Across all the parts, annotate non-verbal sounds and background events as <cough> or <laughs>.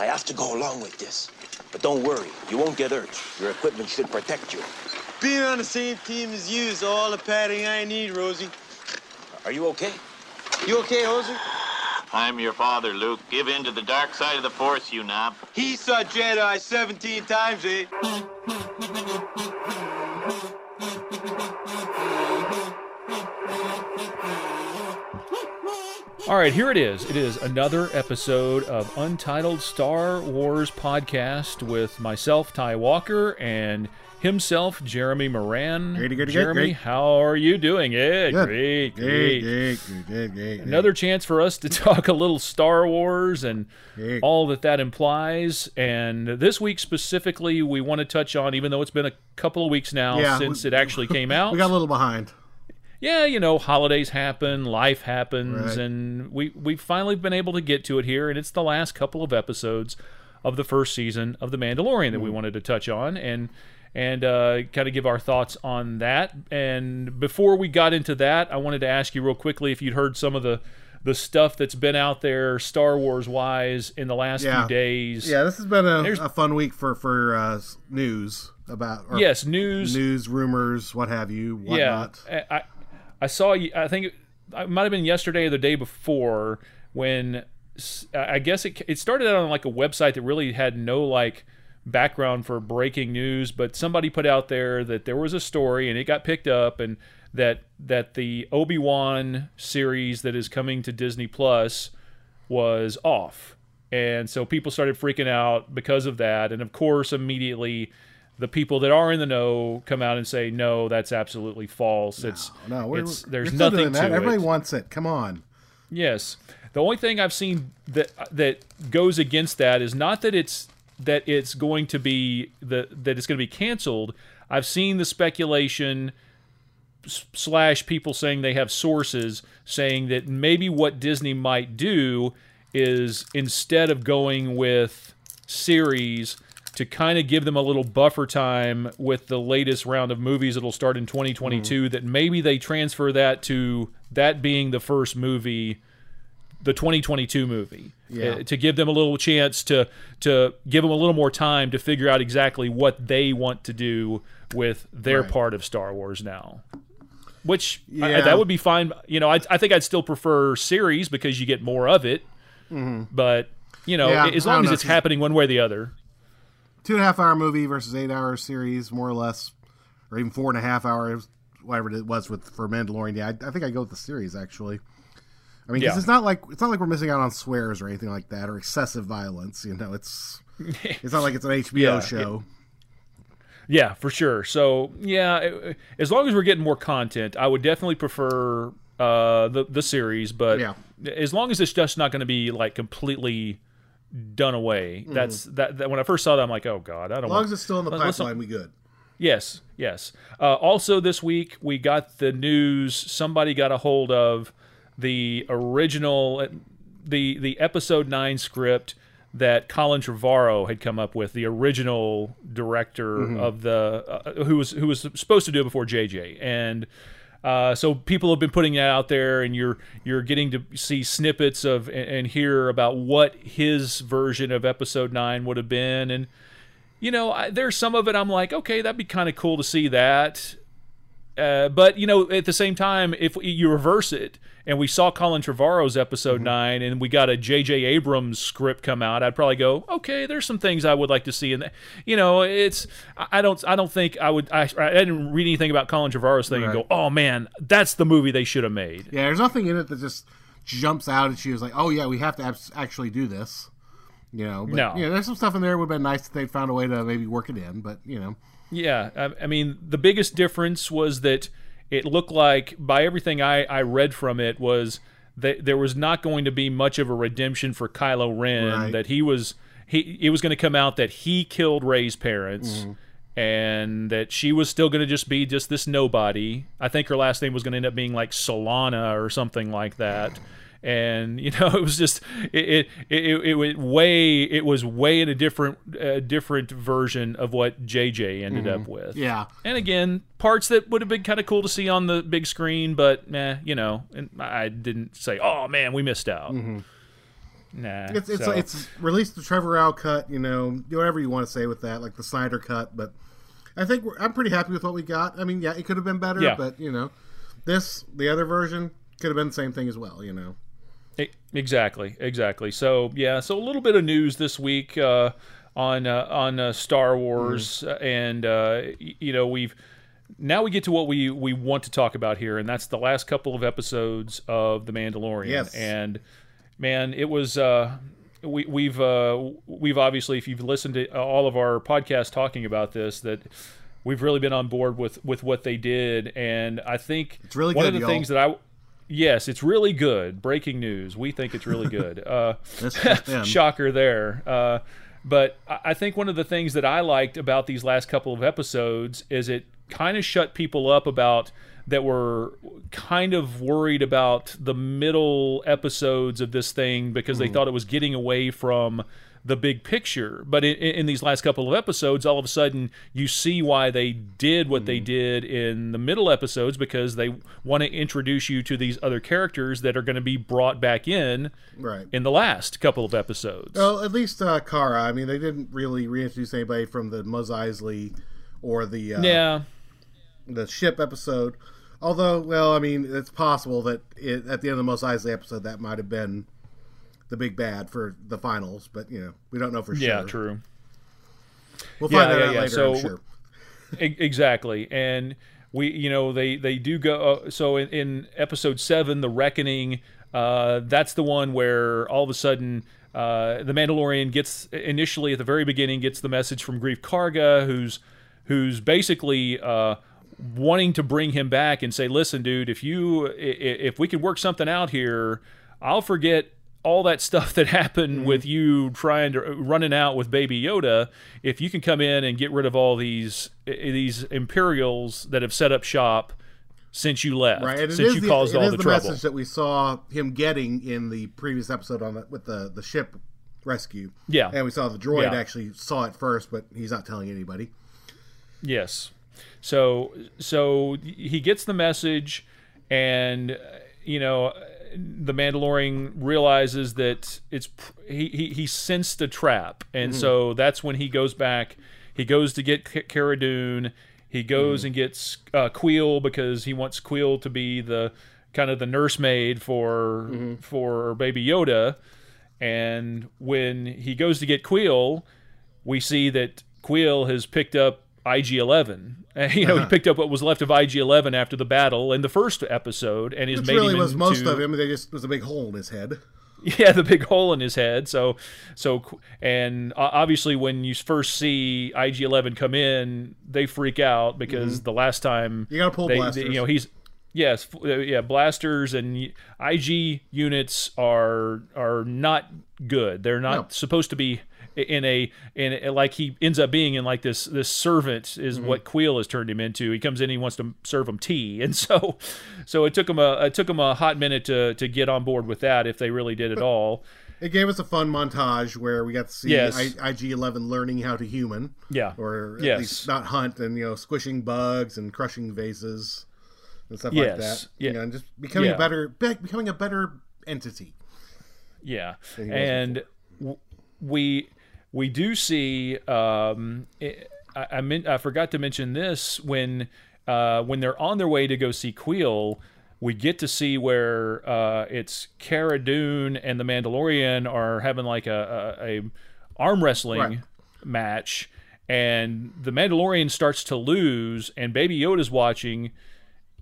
I have to go along with this. But don't worry, you won't get hurt. Your equipment should protect you. Being on the same team as you is all the padding I need, Rosie. Are you okay? You okay, Hoser? I'm your father, Luke. Give in to the dark side of the Force, you knob. He saw Jedi 17 times, eh? All right, here it is. It is another episode of Untitled Star Wars podcast with myself, Ty Walker, and himself, Jeremy Moran. Great, great, Jeremy, great. how are you doing? Yeah, Good. great, Great, great. great, great. Another chance for us to <laughs> talk a little Star Wars and all that that implies. And this week specifically, we want to touch on, even though it's been a couple of weeks now Yeah, since we- it actually came <laughs> out. We got a little behind. Yeah, you know, holidays happen, life happens, Right. and we we've finally been able to get to it here, and it's the last couple of episodes of the first season of The Mandalorian that Mm. we wanted to touch on and and uh, kind of give our thoughts on that. And before we got into that, I wanted to ask you real quickly if you'd heard some of the the stuff that's been out there Star Wars wise in the last Yeah. few days. Yeah, this has been a, a fun week for for uh, news about or Yes, news. news, rumors, what have you, Yeah, whatnot. I, I I saw. I think it, might have been yesterday or the day before when I guess it it started out on like a website that really had no like background for breaking news, but somebody put out there that there was a story and it got picked up and that that the Obi Wan series that is coming to Disney Plus was off. And so people started freaking out because of that. And of course, immediately the people that are in the know come out and say, no, that's absolutely false. it's No, we're, it's, there's nothing that. Everybody it. wants it. Come on. Yes. The only thing I've seen that that goes against that is not that it's that it's going to be the that it's going to be canceled. I've seen the speculation slash people saying they have sources saying that maybe what Disney might do is instead of going with series to kind of give them a little buffer time with the latest round of movies that'll start in 2022 that maybe they transfer that to that being the first movie the 2022 movie Yeah. uh, to give them a little chance to to give them a little more time to figure out exactly what they want to do with their Right. part of Star Wars now. Which I- that would be fine. You know, I, I think I'd still prefer series because you get more of it. But you know, Yeah, as long as it's happening one way or the other. Two and a half hour movie versus eight hour series, more or less, or even four and a half hours, whatever it was with for Mandalorian. Yeah, I, I think I go with the series actually. I mean, Yeah. it's not like it's not like we're missing out on swears or anything like that or excessive violence. You know, it's <laughs> it's not like it's an HBO Yeah, show. Yeah, for sure. So yeah, it- as long as we're getting more content, I would definitely prefer uh, the the series. But Yeah. as long as it's just not going to be like completely done away, that's that, that. When I first saw that, I'm like, oh god, I don't. Mm-hmm. As long want, as it's still in the Let- pipeline, we good. Yes, yes. Uh, also, this week we got the news. Somebody got a hold of the original, the the episode nine script that Colin Trevorrow had come up with, the original director of the uh, who was who was supposed to do it before JJ, and uh, so people have been putting that out there, and you're you're getting to see snippets of and, and hear about what his version of episode nine would have been, and you know, I, there's some of it I'm like, okay, that'd be kind of cool to see that. Uh, but you know, at the same time, if you reverse it and we saw Colin Trevorrow's episode Mm-hmm. nine and we got a J.J. Abrams script come out, I'd probably go, okay, there's some things I would like to see in that. You know, it's I don't I don't think I would I, I didn't read anything about Colin Trevorrow's thing and go, oh man, that's the movie they should have made. Yeah, there's nothing in it that just jumps out and she was like, "Oh yeah, we have to actually do this." You know, but, No. Yeah, there's some stuff in there. Would have been nice if they'd found a way to maybe work it in, but you know, Yeah, I, I mean, the biggest difference was that it looked like, by everything I, I read from it, was that there was not going to be much of a redemption for Kylo Ren. Right. That he was he it was going to come out that he killed Rey's parents. Mm-hmm. And that she was still going to just be just this nobody. I think her last name was going to end up being like Solana or something like that. And you know, <laughs> it was just it it it, it went way it was way in a different uh, different version of what JJ ended up with. yeah, And again, parts that would have been kind of cool to see on the big screen, but eh, you know, and I didn't say, "Oh man, we missed out." nah. It's it's so- it's released the Trevorrow cut, you know, whatever you want to say with that, like the Snyder cut. But I think we're, I'm pretty happy with what we got. I mean, yeah, it could have been better, Yeah. but you know, this the other version could have been the same thing as well. You know, Exactly, exactly. So yeah, so a little bit of news this week uh, on uh, on uh, Star Wars, uh, and uh, y- you know we've now we get to what we we want to talk about here, and that's the last couple of episodes of The Mandalorian. Yes. and man, it was. Uh, we, we've uh, we've obviously, if you've listened to all of our podcasts talking about this, that we've really been on board with with what they did, and I think It's really one good, of the y'all. things that I Yes, it's really good. Breaking news. We think it's really good. <laughs> Uh, <laughs> shocker there. Uh, but I think one of the things that I liked about these last couple of episodes is it kind of shut people up about that were kind of worried about the middle episodes of this thing because Hmm. they thought it was getting away from the big picture. But in, in these last couple of episodes, all of a sudden you see why they did what Hmm. they did in the middle episodes because they want to introduce you to these other characters that are going to be brought back in right? in the last couple of episodes. Well, at least uh, Cara. I mean, they didn't really reintroduce anybody from the Mos Eisley or the uh, yeah. the ship episode. Although, well, I mean, it's possible that it, at the end of the Mos Eisley episode, that might have been the big bad for the finals. But you know, we don't know for sure. Yeah, true. We'll Yeah, find that yeah, out yeah. later. So- sure. Exactly and we you know they they do go uh, so in, in episode 7 the reckoning uh, that's the one where all of a sudden uh, the mandalorian gets initially at the very beginning gets the message from greef karga who's who's basically uh, wanting to bring him back and say listen dude if you if we could work something out here i'll forget all that stuff that happened mm-hmm. with you trying to running out with baby yoda if you can come in and get rid of all these eh, eh, these imperials that have set up shop since you left Right, and since you the, caused all is the, the trouble message that we saw him getting in the previous episode on the, with the the ship rescue. Yeah. and we saw the droid Yeah. actually saw it first, but he's not telling anybody. Yes. So so he gets the message, and you know, the Mandalorian realizes that it's he he, he sensed a trap, and mm-hmm. so that's when he goes back. He goes to get Ca- Cara Dune. He goes mm-hmm. and gets uh, Kuiil because he wants Kuiil to be the kind of the nursemaid for mm-hmm. for Baby Yoda. And when he goes to get Kuiil, we see that Kuiil has picked up IG-11. <laughs> You know, he picked up what was left of IG-11 after the battle in the first episode, and he's Which made really was most of him. They just was a big hole in his head. <laughs> yeah, the big hole in his head. So, so, and obviously, when you first see IG Eleven come in, they freak out because the last time Mm-hmm. You gotta pull they, blasters. you know, he's yes, uh, yeah, blasters and IG units are are not good. They're not No. supposed to be in a in a, like he ends up being in like this this servant is Mm-hmm. what Kuiil has turned him into. He comes in, he wants to serve him tea, <laughs> and so so it took him a it took him a hot minute to to get on board with that if they really did at all. It gave us a fun montage where we got to see Yes. I, IG-11 learning how to human, Yeah. or at Yes. least not hunt, and you know, squishing bugs and crushing vases and stuff like Yes. that. Yeah. You know, and just becoming Yeah. a better, be- becoming a better entity. Yeah, and w- we we do see. Um, it, I I, meant, I forgot to mention this when uh, when they're on their way to go see Kuiil. We get to see where uh, it's Cara Dune and the Mandalorian are having like a, a, a arm wrestling Right. match, and the Mandalorian starts to lose, and Baby Yoda's watching,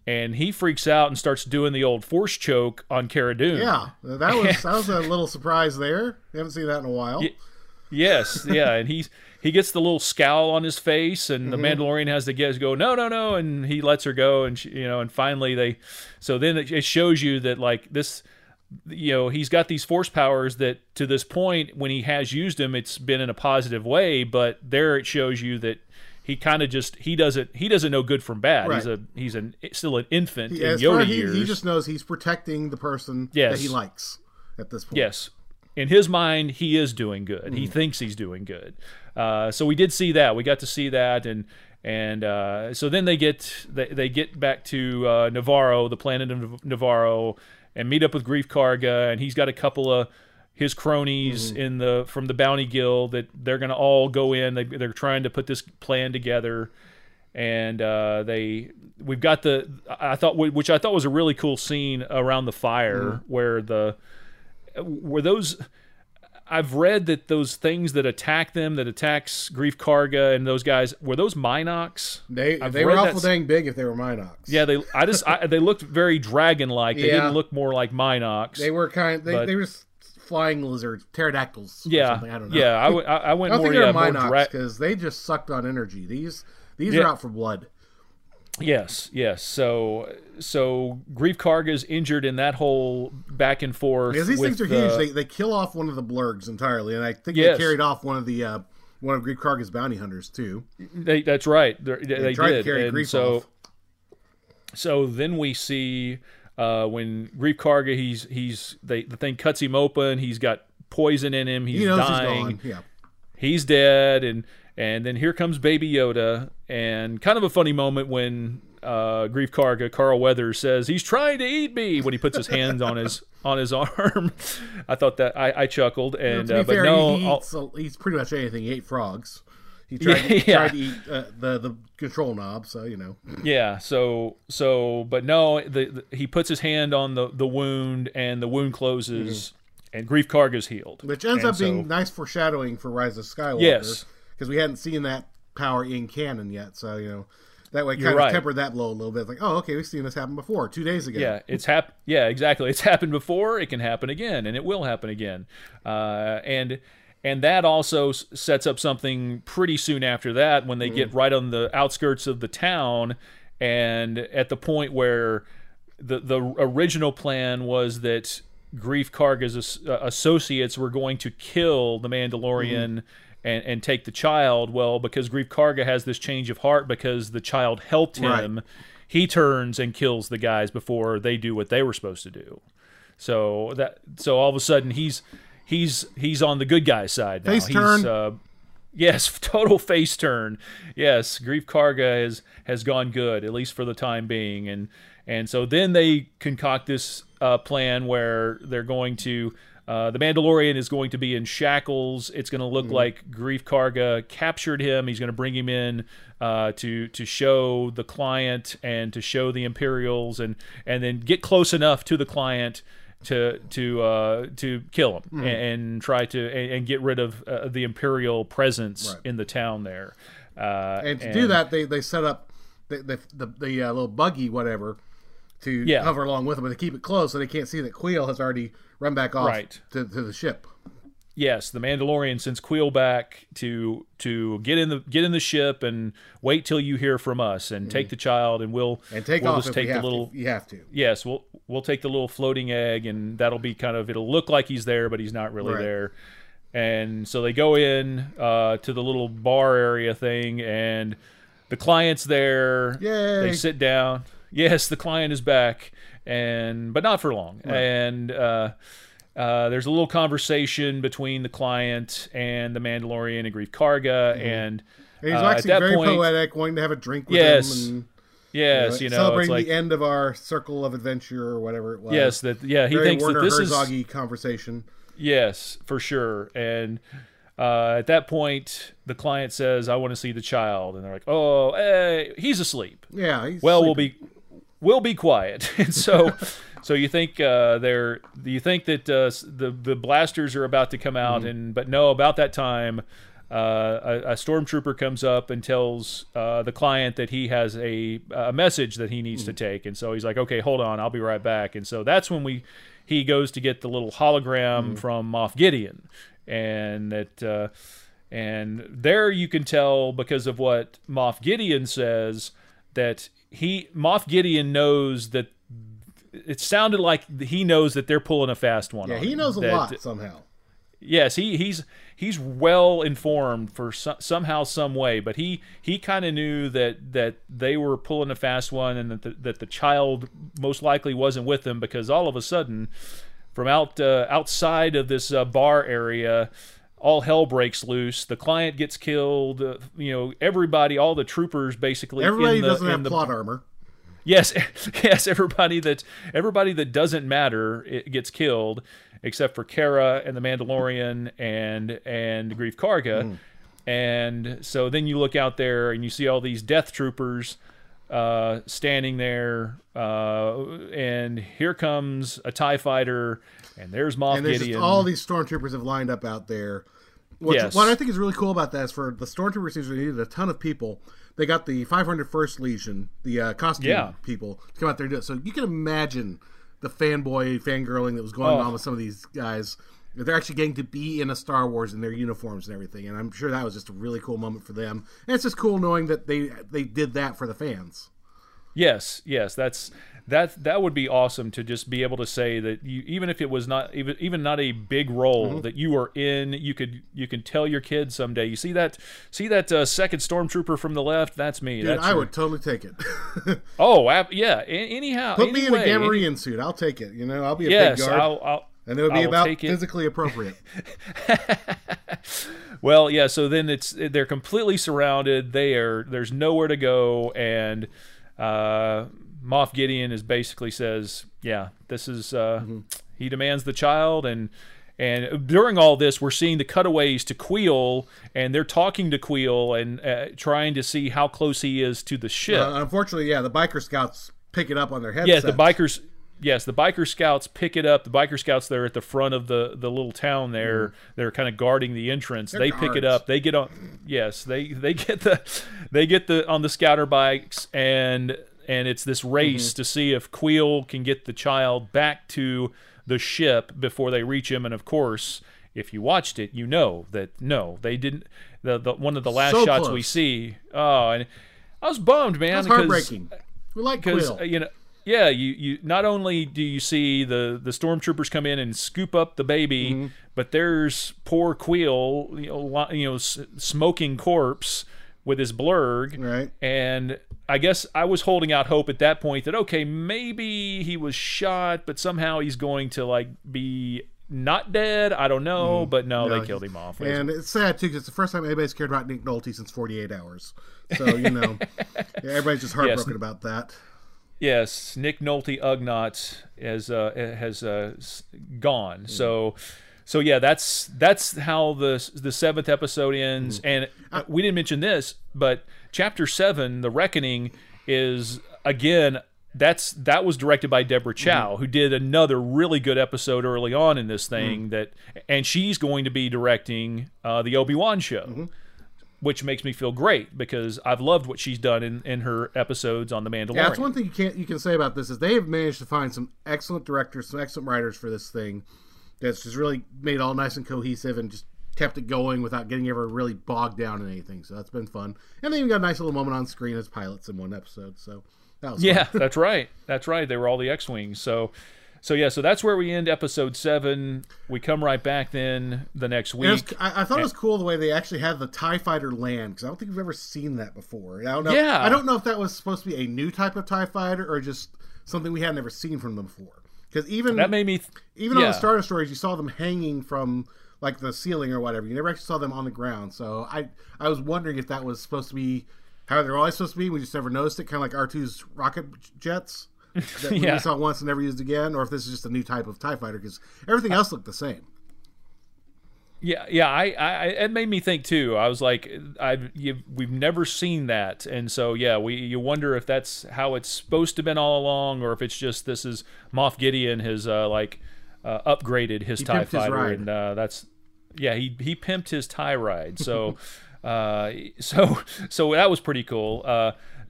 and he freaks out and starts doing the old force choke on Cara Dune. Yeah, that was <laughs> that was a little surprise there. We haven't seen that in a while. Ye- Yes, yeah, and he's he gets the little scowl on his face, and the mm-hmm. Mandalorian has to get go no no no, and he lets her go, and she, you know, and finally they, so then it, it shows you that like this, you know, he's got these force powers that to this point when he has used them, it's been in a positive way, but there it shows you that. He kind of just he doesn't he doesn't know good from bad. He's a he's an still an infant He- in Yoda he, years. he just knows he's protecting the person Yes. that he likes at this point. Yes. In his mind, he is doing good. He thinks he's doing good. Uh, so we did see that. We got to see that, and and uh, so then they get they, they get back to uh, Nevarro, the planet of Nevarro, and meet up with Greef Karga, and he's got a couple of his cronies in the from the Bounty Guild that they're going to all go in. They, they're trying to put this plan together, and uh, they we've got the I thought which I thought was a really cool scene around the fire where the were those. I've read that those things that attack them, that attacks Greef Karga and those guys, were those mynocks? They I've they were awful dang big if they were mynocks. Yeah, they. I just. I, they looked very dragon-like. They Yeah. didn't look more like mynocks. They were kind. They, But- they were flying lizards, pterodactyls. yeah, something. I don't know. yeah. I, w- I, I went I don't more. think they're more mynocks dra- because they just sucked on energy. These these Yeah. are out for blood. Yes, yes. So, so Greef Karga's injured in that whole back and forth. Because these things are the- huge. They, they kill off one of the blurgs entirely, and I think Yes. they carried off one of the uh, one of Greef Karga's bounty hunters too. They, that's right. They're- They, they tried to did. carry and Greef so, off. so then we see uh, when Greef Karga, he's he's they, the thing cuts him open. He's got poison in him. He's He dying. he's gone. Yeah. he's dead and and then here comes baby yoda and kind of a funny moment when uh, greef karga carl weathers says he's trying to eat me when he puts his hands on his on his <laughs> arm i thought that i, I chuckled and uh, but fair, no he, eats, he's pretty much anything. He ate frogs. He <laughs> tried, Yeah, he tried to eat uh, the the control knob, so you know. yeah so so but no the, the he puts his hand on the the wound and the wound closes and greef karga's healed Which ends And up being nice foreshadowing for Rise of Skywalker. Yes. Because we hadn't seen that power in canon yet, so you know that way You're kind of right. tempered that blow a little bit. Like, oh, okay, we've seen this happen before two days ago. Yeah, it's hap- Yeah, exactly. It's happened before. It can happen again, and it will happen again. Uh, and and that also sets up something pretty soon after that when they get right on the outskirts of the town, and at the point where the the original plan was that Greef Karga's uh, associates were going to kill the Mandalorian. And, and take the child. Well, because Greef Karga has this change of heart because the child helped Right. him, he turns and kills the guys before they do what they were supposed to do. So that so all of a sudden he's he's he's on the good guy's side now. Face he's, turn. Uh, yes, <laughs> total face turn. Yes, Greef Karga has has gone good at least for the time being, and and so then they concoct this uh, plan where they're going to. Uh, the Mandalorian is going to be in shackles. It's going to look like Greef Karga captured him. He's going to bring him in uh, to to show the client and to show the Imperials and and then get close enough to the client to to uh, to kill him and, and try to and, and get rid of uh, the Imperial presence Right. in the town there. Uh, And to do that, they they set up the the the, the uh, little buggy, whatever, to Yeah. hover along with them, but they keep it close so they can't see that Kuiil has already run back off Right. to, to the ship. yes, the Mandalorian sends Kuiil back to to get in the get in the ship and wait till you hear from us and take the child and we'll. And take we'll off just take the little to. You have to. yes we'll we'll take the little floating egg and that'll be kind of it'll look like he's there but he's not really Right. there and so they go in uh, to the little bar area thing and the client's there Yay. they sit down yes the client is back and but not for long and uh, uh, there's a little conversation between the client and the Mandalorian and Greef Karga, and, And he's uh, actually very point, poetic, wanting to have a drink with Yes. him and yes, you know, it's celebrating like the end of our circle of adventure or whatever it was. yes, that yeah, he very thinks Werner that this is Herzog-y conversation. Yes, for sure. And uh, at that point, the client says, "I want to see the child," and they're like, "Oh, hey, he's asleep." Yeah. He's Well, we'll be we'll be quiet. <laughs> and so, <laughs> so you think uh, they're you think that uh, the the blasters are about to come out? Mm-hmm. And but no, about that time. Uh, a, a stormtrooper comes up and tells uh, the client that he has a, a message that he needs to Mm-hmm. take, and so he's like, "Okay, hold on, I'll be right back." And so that's when we he goes to get the little hologram Mm-hmm. from Moff Gideon, and that uh, and there you can tell because of what Moff Gideon says that he Moff Gideon knows that it sounded like he knows that they're pulling a fast one. Yeah, on he him, knows a that- lot somehow. Yes, he he's he's well informed for so, somehow some way, but he he kind of knew that that they were pulling a fast one and that the, that the child most likely wasn't with them because all of a sudden from out uh, outside of this uh, bar area all hell breaks loose the client gets killed uh, you know everybody all the troopers basically Everybody in the, doesn't in have the, plot armor. Yes, <laughs> yes. Everybody that everybody that doesn't matter it gets killed, except for Cara and the Mandalorian and and Greef Karga. And so then you look out there and you see all these Death Troopers uh, standing there, uh, and here comes a Tie Fighter, and there's Moff and there's Gideon. just all these stormtroopers have lined up out there. What, Yes. what I think is really cool about that is for the stormtroopers season, they needed a ton of people. They got the 501st Legion, the uh, costume Yeah. people, to come out there and do it. So you can imagine the fanboy fangirling that was going Oh. on with some of these guys. They're actually getting to be in a Star Wars in their uniforms and everything, and I'm sure that was just a really cool moment for them. And it's just cool knowing that they they did that for the fans. Yes, yes, that's that that would be awesome to just be able to say that you even if it was not even even not a big role Mm-hmm. that you are in, you could you can tell your kids someday. You see that see that uh, second stormtrooper from the left? That's me. Dude, that's I your- would totally take it. Oh, ab- yeah. a- anyhow, Put me in a anyway, Gamorrean suit. I'll take it. You know, I'll be a Yes, big guard. I'll, I'll and it would be about physically appropriate. <laughs> Well, yeah. So then it's they're completely surrounded. They are there's nowhere to go, and uh, Moff Gideon is basically says, "Yeah, this is." Uh, He demands the child, and and during all this, we're seeing the cutaways to Kuiil, and they're talking to Kuiil and uh, trying to see how close he is to the ship. Uh, unfortunately, yeah, the biker scouts pick it up on their headsets. Yes, the bikers. Yes, the biker scouts pick it up. The biker scouts there at the front of the the little town there. They're kind of guarding the entrance. They're they pick it up. They get on. Yes, they they get the they get the on the scouter bikes and and it's this race to see if Kuiil can get the child back to the ship before they reach him. And of course, if you watched it, you know that no, they didn't. The, the one of the last So shots we see. Oh, and I was bummed, man. That's heartbreaking. We like Kuiil. uh, you know yeah you you not only do you see the the stormtroopers come in and scoop up the baby Mm-hmm. but there's poor Kuiil you know you know s- smoking corpse with his blurg Right. and I guess I was holding out hope at that point that okay maybe he was shot but somehow he's going to like be not dead I don't know but no, Mm-hmm. No, they killed him off And it's sad too because it's the first time anybody's cared about Nick Nolte since 48 Hours. So you know, <laughs> yeah, everybody's just heartbroken about that. Yes, Nick Nolte Ugnaught has uh, has uh, gone. So, so yeah, that's that's how the the seventh episode ends. And uh, we didn't mention this, but chapter seven, the reckoning, is again that's that was directed by Deborah Chow, who did another really good episode early on in this thing. That and she's going to be directing uh, the Obi Wan show which makes me feel great because I've loved what she's done in, in her episodes on The Mandalorian. Yeah, that's one thing you can't you can say about this is they have managed to find some excellent directors, some excellent writers for this thing. That's just really made it all nice and cohesive and just kept it going without getting ever really bogged down in anything. So that's been fun. And they even got a nice little moment on screen as pilots in one episode. So that was Yeah, that's right. That's right. They were all the X-wings. So, so yeah. So that's where we end episode seven. We come right back then the next And it was- week. I, I thought it was cool the way they actually had the Tie Fighter land because I don't think we've ever seen that before. I don't know. Yeah. I don't know if that was supposed to be a new type of Tie Fighter or just something we had never seen from them before. Because even That made me. Th- even on the starter stories, you saw them hanging from like the ceiling or whatever. You never actually saw them on the ground. So I I was wondering if that was supposed to be how they're always supposed to be. We just never noticed it, kind of like R 2s rocket jets. That <laughs> Yeah. we saw once and never used again, or if this is just a new type of Tie Fighter because everything else looked the same. Yeah, yeah. I, I, it made me think too. I was like, I've, you've, we've never seen that, and so yeah, we, you wonder if that's how it's supposed to have been all along, or if it's just this is Moff Gideon has uh, like uh, upgraded his Tie pimped his Fighter, and uh, that's yeah, he he pimped his tie ride. So, <laughs> uh, so so that was pretty cool.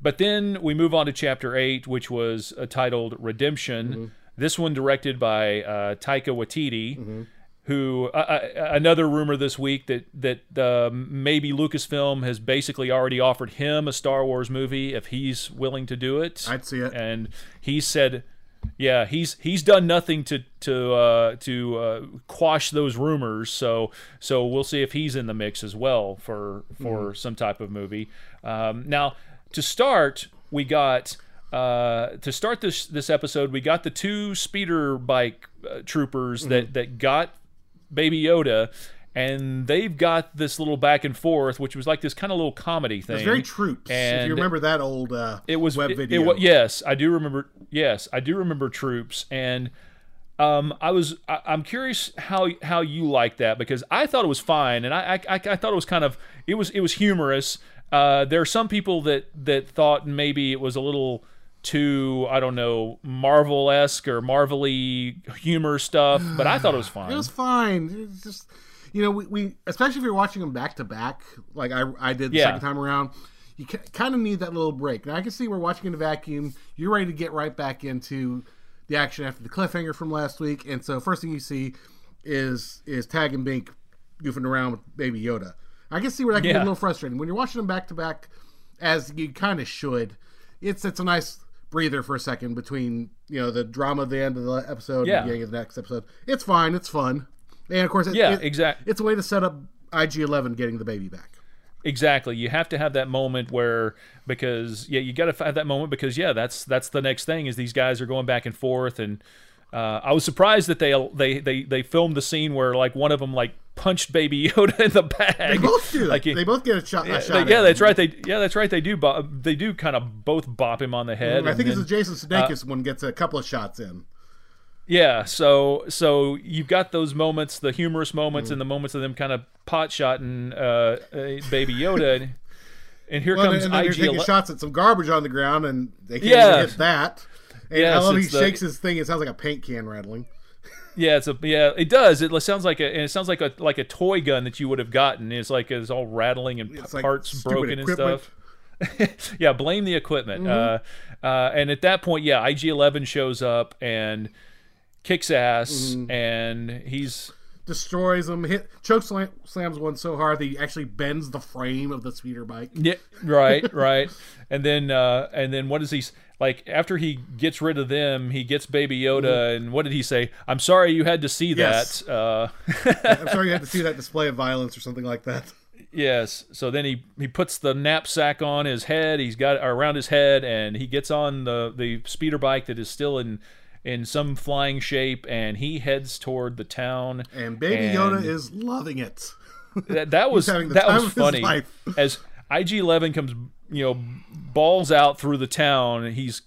But then we move on to chapter eight, which was uh, titled Redemption. Mm-hmm. This one directed by uh, Taika Waititi who uh, uh, another rumor this week that that uh, maybe Lucasfilm has basically already offered him a Star Wars movie if he's willing to do it. I'd see it. And he said, yeah, he's he's done nothing to to uh, to uh, quash those rumors. So so we'll see if he's in the mix as well for for some type of movie. Um, now to start, we got. Uh, to start this this episode, we got the two speeder bike uh, troopers that that got Baby Yoda, and they've got this little back and forth, which was like this kind of little comedy thing. It's very troops. if you remember that old uh, it was web video, It, wa- yes, I do remember. Yes, I do remember troops, and Um, I was I, I'm curious how how you like that because I thought it was fine and I I, I thought it was kind of it was it was humorous. Uh, there are some people that that thought maybe it was a little too I don't know Marvel esque or Marvelly humor stuff, but I thought it was <sighs> fine. It was fine. It's just you know we, we especially if you're watching them back to back like I I did the Yeah. second time around. You kind of need that little break. Now I can see we're watching in a vacuum. You're ready to get right back into the action after the cliffhanger from last week, and so first thing you see is is Tag and Bink goofing around with Baby Yoda. I can see where that can be Yeah. a little frustrating when you're watching them back to back, as you kind of should. It's it's a nice breather for a second between you know the drama at the end of the episode Yeah. and the beginning of the next episode. It's fine. It's fun, and of course, it, Yeah, it- exact- It's a way to set up IG11 getting the baby back. Exactly. You have to have that moment where because yeah, you got to have that moment because yeah, that's that's the next thing is these guys are going back and forth and uh, I was surprised that they they they they filmed the scene where like one of them like punched Baby <laughs> Yoda in the bag. They both do. Like, they both get a shot. yeah, a shot they- yeah, him. that's right. They yeah, that's right. They do. Bo- they do kind of both bop him on the head. I think then- it's the Jason Sudeikis one gets a couple of shots in. Yeah, so so you've got those moments, the humorous Mm. moments, and the moments of them kind of pot shotting uh, uh, Baby Yoda, and, and here Well, comes and then they're taking shots at some garbage on the ground, and they can't Yeah. hit that. And Yes, love he the- shakes his thing. It sounds like a paint can rattling. Yeah, it's a yeah. It does. It sounds like a and it sounds like a like a toy gun that you would have gotten. It's like it's all rattling and It's parts stupid broken and stuff. <laughs> yeah, blame the equipment. Mm-hmm. Uh, uh, and at that point, yeah, IG Eleven shows up and kicks ass, Mm-hmm. and he's Destroys him. Hit choke slam, slams one so hard that he actually bends the frame of the speeder bike. Yeah, right, right. And then uh and then what does he like after he gets rid of them, he gets Baby Yoda and what did he say? I'm sorry you had to see Mm-hmm. Yes. that. Uh I'm sorry you had to <laughs> see that display of violence or something like that. yes. So then he he puts the knapsack on his head. He's got around his head and he gets on the the speeder bike that is still in in some flying shape and he heads toward the town. And Baby And- Yoda is loving it. <laughs> that, that was that was funny <laughs> as IG Eleven comes you know balls out through the town and he's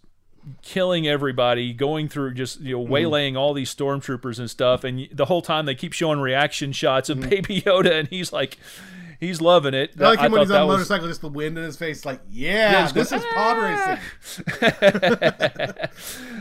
killing everybody going through just you Mm-hmm. know waylaying all these stormtroopers and stuff and the whole time they keep showing reaction shots Mm-hmm. of baby Yoda and he's like he's loving it I like him when he's on a was- motorcycle, just the wind in his face, like, yeah, it's this going, is pod "Ah!" racing.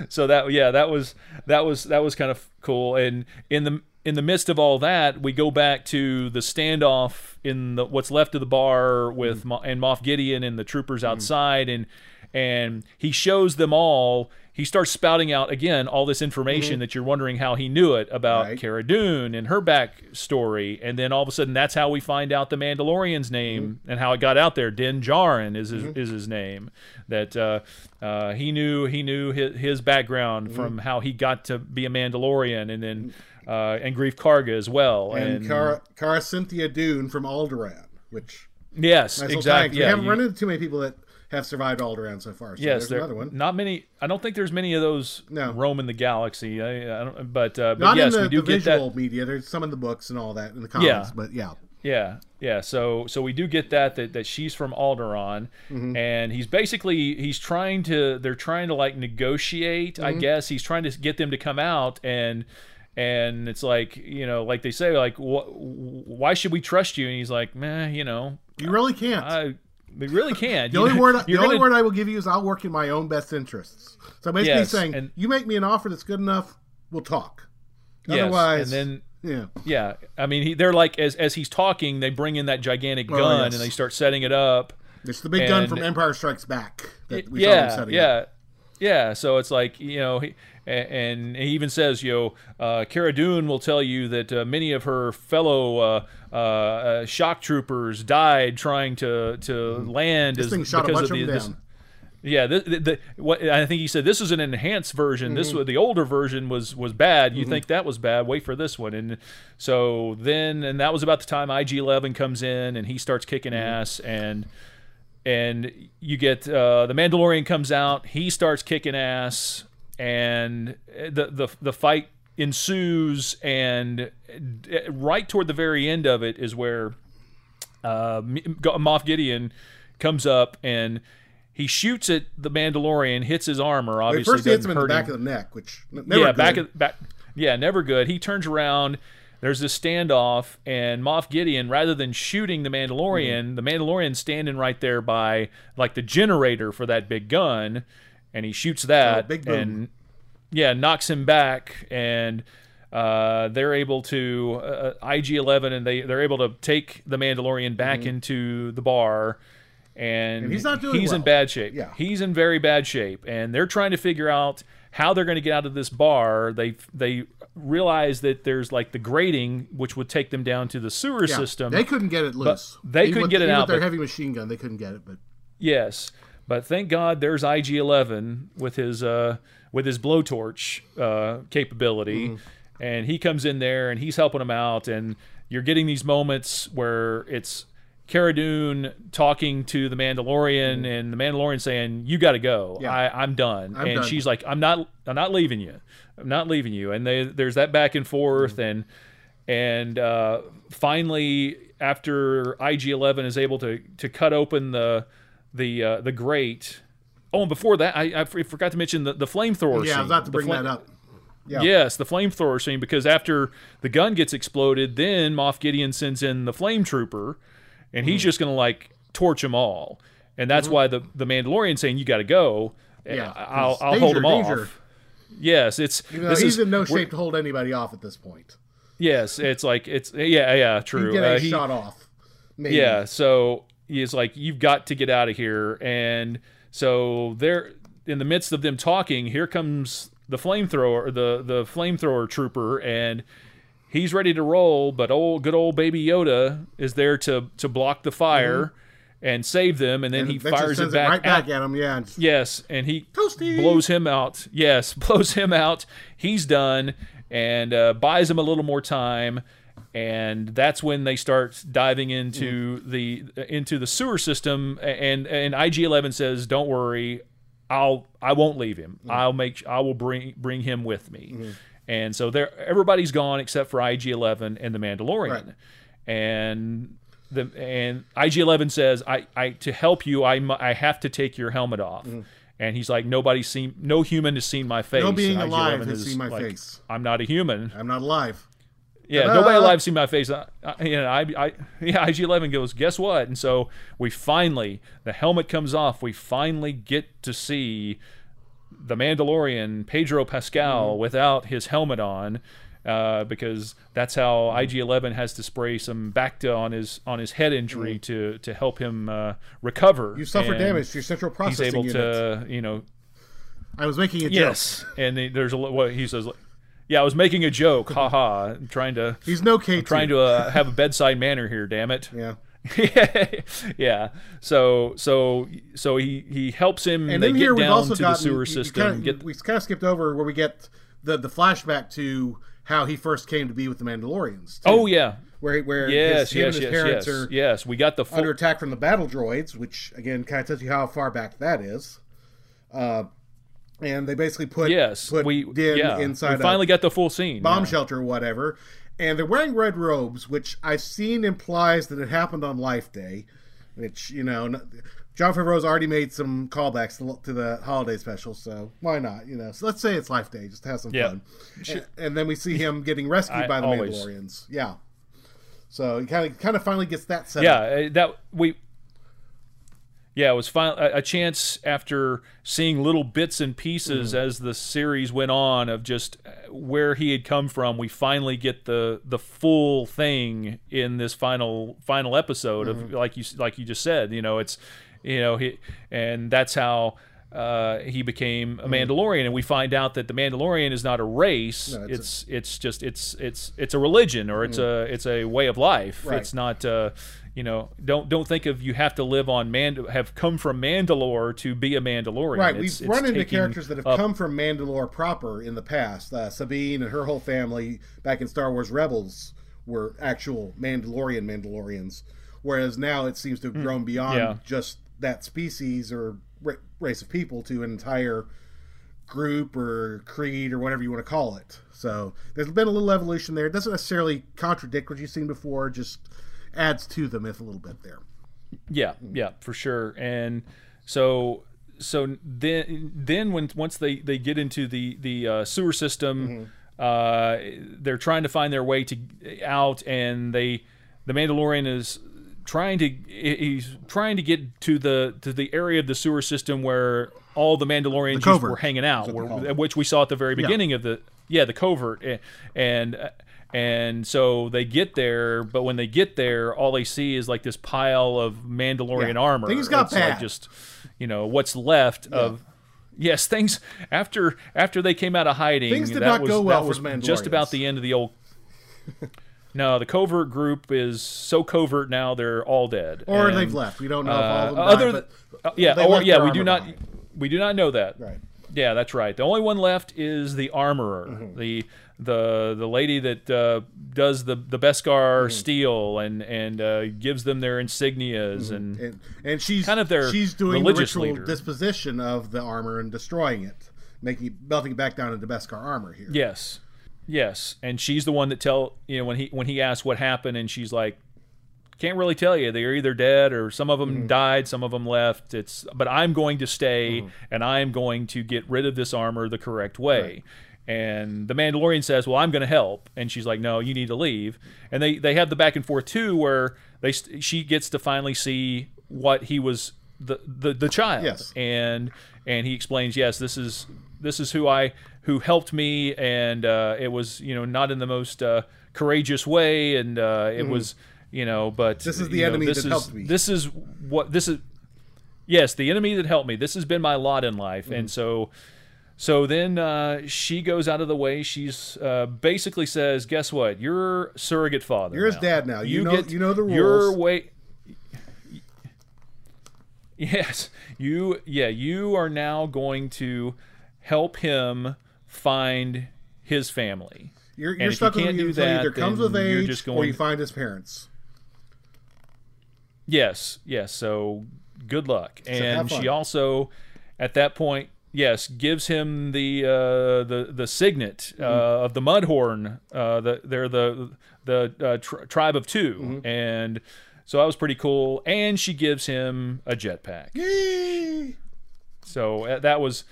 <laughs> so that yeah that was that was that was kind of cool and in the in the midst of all that we go back to the standoff in the what's left of the bar with Mo- and Moff Gideon and the troopers outside and and he shows them all he starts spouting out again all this information that you're wondering how he knew it about Right. Cara Dune and her backstory. And then all of a sudden that's how we find out the Mandalorian's name and how it got out there. Din Djarin is his, is his name. That uh, uh, he knew he knew his, his background from how he got to be a Mandalorian and then uh, and Greef Karga as well. And Cara, Cara Cynthia Dune from Alderaan, which yes nice exactly. tie-in. we haven't you- run into too many people that have survived Alderaan so far. So Yes, there's there, another one. not many. I don't think there's many of those No. roaming the galaxy. I, I don't, but uh, but Not yes, in the, we do the get that. media. There's some in the books and all that in the comics, Yeah. but yeah. Yeah, yeah. So so we do get that that, that she's from Alderaan, Mm-hmm. and he's basically he's trying to they're trying to like negotiate. I Mm-hmm. guess he's trying to get them to come out and. And it's like you know, like they say, like wh- why should we trust you? And he's like, man, you know, You really can't. I we really can't. <laughs> the only word <laughs> the you're only word I will give you is I'll work in my own best interests. So basically Yes, saying and- you make me an offer that's good enough, we'll talk. Yes, Otherwise, and then yeah, Yeah, I mean, he, they're like as as he's talking, they bring in that gigantic oh, gun Oh, yes. and they start setting it up. it's the big gun from Empire Strikes Back that we saw him yeah, setting yeah, up. yeah. So it's like you know, he, and he even says, you know, uh, Cara Dune will tell you that uh, many of her fellow uh, uh, uh, shock troopers died trying to to land This as, thing shot a because bunch of of the, them this, down. yeah, the, the, the, what I think he said this is an enhanced version. This Mm-hmm. was the older version was was bad. You think that was bad? Wait for this one. And so then, and that was about the time IG Eleven comes in and he starts kicking Mm-hmm. ass and and you get uh, the Mandalorian comes out. He starts kicking ass and the the the fight ensues. And uh, right toward the very end of it is where uh, Moff Gideon comes up and he shoots at the Mandalorian, hits his armor. Obviously, first, he hits him in the back of the neck, which never yeah, good. back of back. Yeah, never good. He turns around. There's this standoff, and Moff Gideon, rather than shooting the Mandalorian, the Mandalorian's standing right there by like the generator for that big gun, and he shoots that, Oh, and yeah, knocks him back, and uh, they're able to uh, IG Eleven, and they they're able to take the Mandalorian back into the bar, and, Mm-hmm. And he's not doing he's in bad shape. Yeah. he's in very bad shape, and they're trying to figure out how they're going to get out of this bar. They they realize that there's like the grating, which would take them down to the sewer Yeah, system. They couldn't get it loose. they Even couldn't with- get it out, With their but- heavy machine gun, they couldn't get it. But Yes, but thank God there's IG Eleven with his uh, with his blowtorch uh, capability, and he comes in there and he's helping them out, and you're getting these moments where it's Cara Dune talking to the Mandalorian, and the Mandalorian saying, "You got to go. Yeah. I, I'm done," I'm and done. she's like, "I'm not. I'm not leaving you. I'm not leaving you." And they, there's that back and forth, and and uh, finally after IG11 is able to to cut open the the uh, the great. Oh, and before that, I, I forgot to mention the, the flamethrower yeah, I was about to bring fla- that up. Yeah. Yes, the flamethrower scene because after the gun gets exploded, then Moff Gideon sends in the flame trooper, and Mm-hmm. he's just going to like torch them all, and that's why the the Mandalorian saying you got to go. Yeah, I'll, I'll hold danger, him danger. off. Yes, it's You know, this he's is in no shape to hold anybody off at this point. Yes, it's like it's yeah yeah true. get Uh, he- shot off. Maybe. Yeah, so he's like, "You've got to get out of here," and so they're in the midst of them talking. Here comes the flamethrower, the the flamethrower trooper, and he's ready to roll. But old good old Baby Yoda is there to to block the fire and save them, and then Mm-hmm. And he fires it back, right back at him. Yeah. Yes, and he Toasty. blows him out. Yes, <laughs> blows him out. He's done and uh, buys him a little more time. And that's when they start diving into mm-hmm. the into the sewer system. And and IG Eleven says, "Don't worry, I'll I won't leave him. Mm-hmm. I'll make I will bring bring him with me." Mm-hmm. And so there, everybody's gone except for IG Eleven and the Mandalorian. Right. And the and IG Eleven says, "I I to help you, I I have to take your helmet off." And he's like, "Nobody's seen, no human has seen my face. No being alive has seen my like, face. I'm not a human. I'm not alive. Yeah, Ta-da! nobody alive seen my face. I, I, you know, I, I, yeah, <laughs> IG Eleven goes, guess what? And so we finally, the helmet comes off. We finally get to see the Mandalorian Pedro Pascal Mm-hmm. without his helmet on, uh, because that's how IG Eleven has to spray some Bacta on his on his head injury to to help him uh, recover. You suffer damage to your central processing. He's processing able unit. to, you know, I was making a joke. yes. And the- there's a what he says. Yeah, I was making a joke. Ha ha. I'm trying to He's no K2. trying to uh, have a bedside manner here. Damn it. Yeah. <laughs> yeah. So so so he he helps him. And they then get here we've down also got the sewer system. Kind of, get we kind of skipped over where we get the the flashback to how he first came to be with the Mandalorians. too. oh yeah. where where Yes his, yes his yes parents yes are yes. We got the full. under attack from the battle droids, which again kind of tells you how far back that is. Uh, and they basically put yes put we Din yeah. inside we finally a got the full scene. bomb yeah. shelter or whatever, and they're wearing red robes, which I've seen implies that it happened on Life Day, which you know. Jon Favreau's already made some callbacks to, the holiday special, so why not? You know, so let's say it's Life Day, just have some Yeah. fun. And, and then we see him getting rescued I- by the always. Mandalorians. Yeah, so he kind of kind of finally gets that set. Yeah, up. uh, that we. Yeah, it was fin- a, a chance after seeing little bits and pieces Mm-hmm. as the series went on of just uh, where he had come from. We finally get the the full thing in this final final episode Mm-hmm. of like you like you just said. You know, it's you know he and that's how. Uh, he became a Mandalorian, and we find out that the Mandalorian is not a race. Mm-hmm. No, it's it's it's, just it's it's it's a religion, or it's a it's a way of life. Right. It's not uh, you know don't don't think of you have to live on Mand have come from Mandalore to be a Mandalorian. Right, It's- we've it's run into characters that have up- come from Mandalore proper in the past. Uh, Sabine and her whole family back in Star Wars Rebels were actual Mandalorian Mandalorians, whereas now it seems to have grown beyond Hmm. yeah. just that species or ra- race of people to an entire group or creed or whatever you want to call it. So there's been a little evolution there. It doesn't necessarily contradict what you've seen before, just adds to the myth a little bit there. Yeah, yeah, for sure. And so so then then when once they they get into the the uh, sewer system. uh, they're trying to find their way to out, and they the Mandalorian is trying to he's trying to get to the to the area of the sewer system where all the Mandalorians covert, were hanging out, is what they where, which we saw at the very beginning of the yeah the covert, eh, and and so they get there, but when they get there, all they see is like this pile of Mandalorian Yeah. armor. Things got it's like bad. just you know what's left of. Yes, things after after they came out of hiding. Things did that not was, go well for just about the end of the old. no, the covert group is so covert now; they're all dead. Or And, they've left. We don't know if all uh, of them other died, th- but uh, yeah, or yeah, we do not behind. we do not know that. Right. Yeah, that's right. The only one left is the armorer, Mm-hmm. the the the lady that uh, does the the Beskar Mm-hmm. steel and and uh, gives them their insignias and and and she's Kind of their she's doing the ritual leader. disposition of the armor and destroying it, making melting it back down into Beskar armor here. Yes, yes, and she's the one that tell you know when he when he asks what happened, and she's like, can't really tell you. They're either dead or some of them Mm-hmm. died, some of them left. It's but I'm going to stay and I'm going to get rid of this armor the correct way. And the Mandalorian says, "Well, I'm going to help," and she's like, "No, you need to leave." And they they have the back and forth too, where they she gets to finally see what he was the the, the child Yes. and and he explains yes this is this is who i who helped me and uh, it was you know not in the most uh, courageous way and uh, it was you know but. This is the know, enemy this that is, helped me. this is what this is yes the enemy that helped me this has been my lot in life Mm-hmm. and so so then uh, she goes out of the way. She's uh, basically says, "Guess what? You're surrogate father. You're his dad now. You know- you know the rules. Your way. <laughs> Yes, you. Yeah, you are now going to help him find his family. You're, you're stuck you with can't him do that, either comes with age or you find his parents. Yes, yes. So good luck. have And she also, at that point, yes, gives him the uh, the the signet uh, Mm-hmm. of the Mudhorn. Uh, the they're the the uh, tri- tribe of 2 Mm-hmm. and so that was pretty cool. And she gives him a jetpack. Yay! So uh, that was.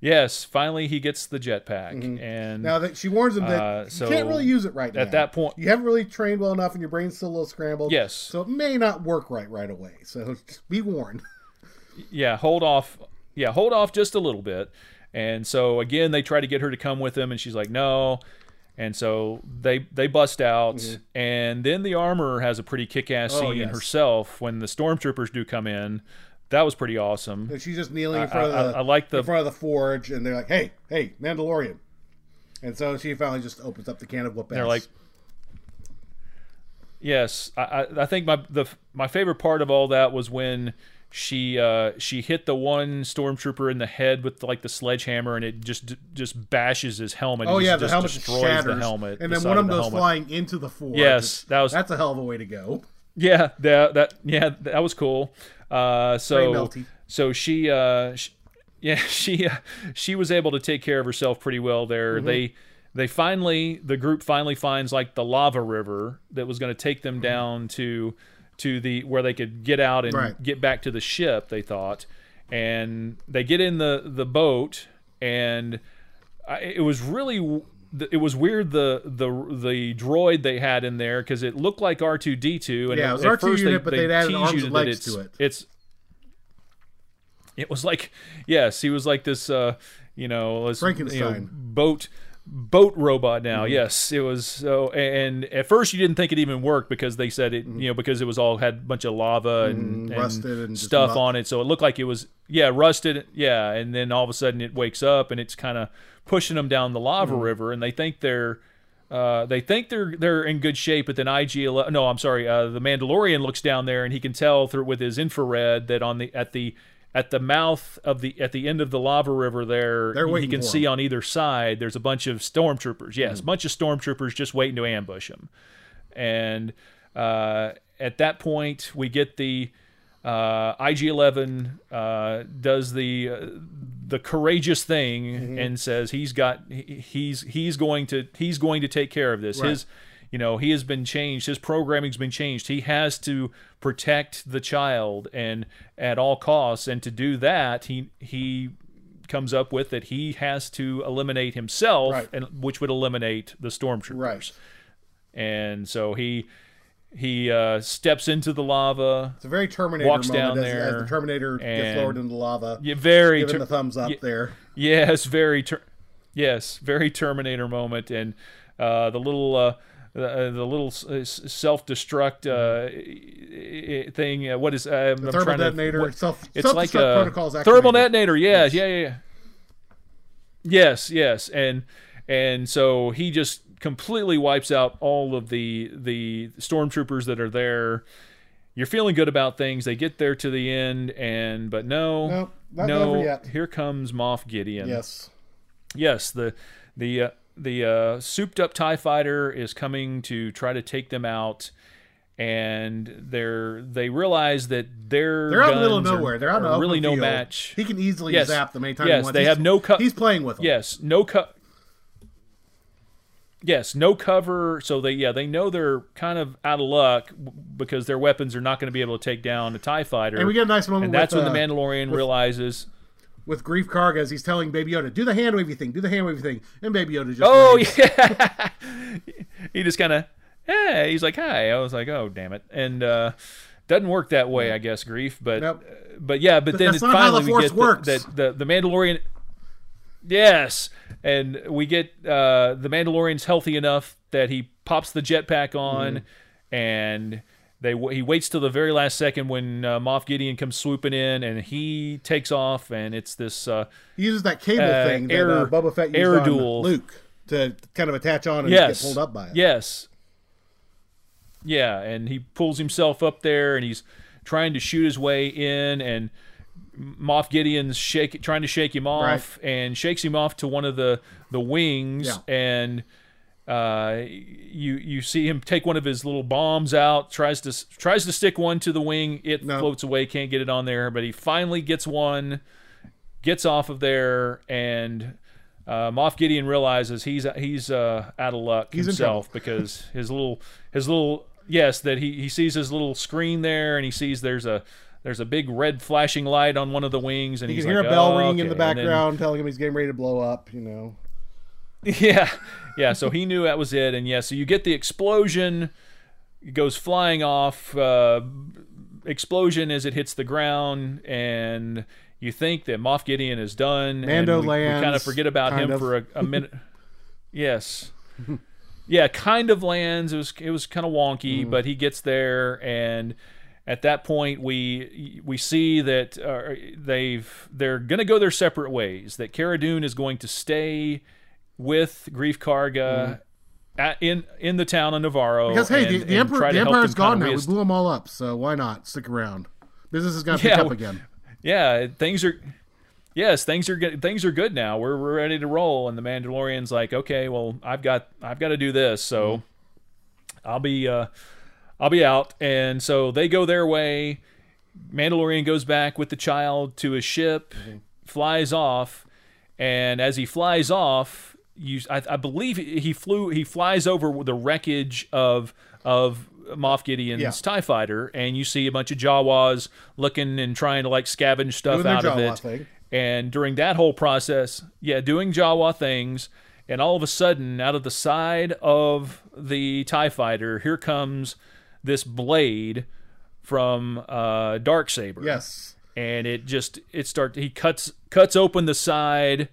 Yes, finally he gets the jetpack, and Now that she warns him that Uh, you so can't really use it right now. at that point- you haven't really trained well enough, and your brain's still a little scrambled. Yes. so it may not work right right away. So <laughs> just be warned. yeah, hold off. Yeah, hold off just a little bit. And so again, they try to get her to come with them, and she's like, no. And so they they bust out, and then the armorer has a pretty kick-ass Mm-hmm. Oh, scene yes. herself when the stormtroopers do come in. That was pretty awesome. And she's just kneeling in front I- of the I- I like the- in front of the forge, and they're like, "Hey, hey, Mandalorian!" And so she finally just opens up the can of whoop. They're like, yes, I, I, I think my the my favorite part of all that was when she uh, she hit the one stormtrooper in the head with like the sledgehammer, and it just just bashes his helmet. "Oh yeah, just the helmet destroys shatters, the helmet, and the then one of them the goes helmet. flying into the forge. Yes, that was- that's a hell of a way to go." Yeah, that that yeah, that was cool. Uh, so melty. so she uh, sh yeah <laughs> she uh, she was able to take care of herself pretty well there. Mm-hmm. They they finally the group finally finds like the lava river that was going to take them down to to the where they could get out and Right. get back to the ship. They thought, and they get in the the boat and I, it was really it was weird the the the droid they had in there because it looked like R two D two and Yeah, at- it was R2 first unit, they, but they they'd added arms and legs it's, to it. It's it was like <laughs> yes, he was like this uh you know, this, you know, Frankenstein. boat boat robot now. Mm-hmm. Yes, it was so and at first you didn't think it even worked because they said it you know because it was all had a bunch of lava and, Mm, rusted and stuff on it so it looked like it was yeah rusted yeah and then all of a sudden it wakes up and it's kind of pushing them down the lava Mm. river and they think they're uh, they think they're they're in good shape, but then IG no, I'm sorry, uh, the Mandalorian looks down there and he can tell through with his infrared that on the at the at the mouth of the at the end of the lava river there he can see on either side there's a bunch of stormtroopers. Yes, a bunch of stormtroopers just waiting to ambush him. And uh, at that point, we get the uh, IG-11 uh, does the uh, the courageous thing Mm-hmm. and says he's got he- he's he's going to he's going to take care of this. Right. His you know he has been changed. His programming's been changed. He has to protect the child and at all costs. And to do that, he he comes up with that he has to eliminate himself, Right. and which would eliminate the stormtroopers. Right. And so he he uh, steps into the lava. It's a very Terminator Walks moment down as, there as the Terminator gets lowered into the lava, Yeah, very giving ter- the thumbs up there. Yes, very ter- yes, very Terminator moment, and uh, the little uh, the, uh, the little self destruct uh, i- thing. Uh, what is uh, I'm Thermal trying to- detonator. what- self, it's like self-destruct a protocols thermal detonator. Yes, yeah, yeah, yeah. Yes, yes, and and so he just completely wipes out all of the the stormtroopers that are there. You're feeling good about things. They get there to the end, and but no, no. yet. Here comes Moff Gideon. Yes. Yes, the the uh, the uh, souped up Tie Fighter is coming to try to take them out, and they're they realize that their They're out in the middle of guns are- nowhere. They're out in the open really no field. match. He can easily Yes. zap them anytime Yes, he wants. they He's- have no co- He's playing with them. Yes, no cut. Yes, no cover. So they yeah they know they're kind of out of luck because their weapons are not going to be able to take down a Tie Fighter. And we get a nice moment and that's with, when the uh, Mandalorian realizes. With Greef Karga as he's telling Baby Yoda, "Do the hand wavy thing, do the hand wavy thing," and Baby Yoda just Oh waves. yeah, <laughs> he just kind of, yeah. He's like, hi. I was like, oh damn it, and uh, doesn't work that way, I guess. Grief, but Nope. but yeah, but, then that's it the finally we get works. that the, the Mandalorian. Yes, and we get uh, the Mandalorian's healthy enough that he pops the jetpack on, Mm-hmm. and they he waits till the very last second when uh, Moff Gideon comes swooping in, and he takes off, and it's this. Uh, He uses that cable Uh, thing that air- uh, Boba Fett used air on duel. Luke to kind of attach on and yes, get pulled up by it. Yes. Yeah, and he pulls himself up there, and he's trying to shoot his way in, and Moff Gideon's shake, trying to shake him off, and shakes him off to one of the the wings, Yeah. and uh, you you see him take one of his little bombs out, tries to tries to stick one to the wing, it No. floats away, can't get it on there, but he finally gets one, gets off of there, and. Uh, Moff Gideon realizes he's he's uh, out of luck He's himself because his little his little yes that he, he sees his little screen there and he sees there's a there's a big red flashing light on one of the wings and You he's can hear a bell "Oh, ringing in the okay." And then- background telling him he's getting ready to blow up. You know, <laughs> yeah, yeah. So he knew that was it, and yeah. So you get the explosion, it goes flying off. Uh, explosion as it hits the ground, and you think that Moff Gideon is done. Mando and we, We kind of forget about him of. for a, a minute. <laughs> yes. Yeah, kind of lands. It was it was kind of wonky, Mm. but he gets there, and at that point we we see that uh, they've they're going to go their separate ways. That Cara Dune is going to stay with Greef Karga mm-hmm. at, in in the town of Nevarro. Because hey, and- the, the emperor the emperor's gone now. We blew them all up, so why not stick around? Business is gonna pick up again. yeah, things are. Yes, things are good. Things are good now. We're, we're ready to roll, and the Mandalorian's like, okay, well, I've got I've got to do this, so mm-hmm. I'll be uh, I'll be out. And so they go their way. Mandalorian goes back with the child to his ship, mm-hmm. flies off, and as he flies off, you I, I believe he flew he flies over the wreckage of of Moff Gideon's Yeah. Tie Fighter, and you see a bunch of Jawas looking and trying to like scavenge stuff Doing out of Jawa it. thing. And during that whole process, yeah, doing Jawa things, and all of a sudden, out of the side of the Tie Fighter, here comes this blade from uh, Dark Saber Yes. and it just it starts. he cuts cuts open the side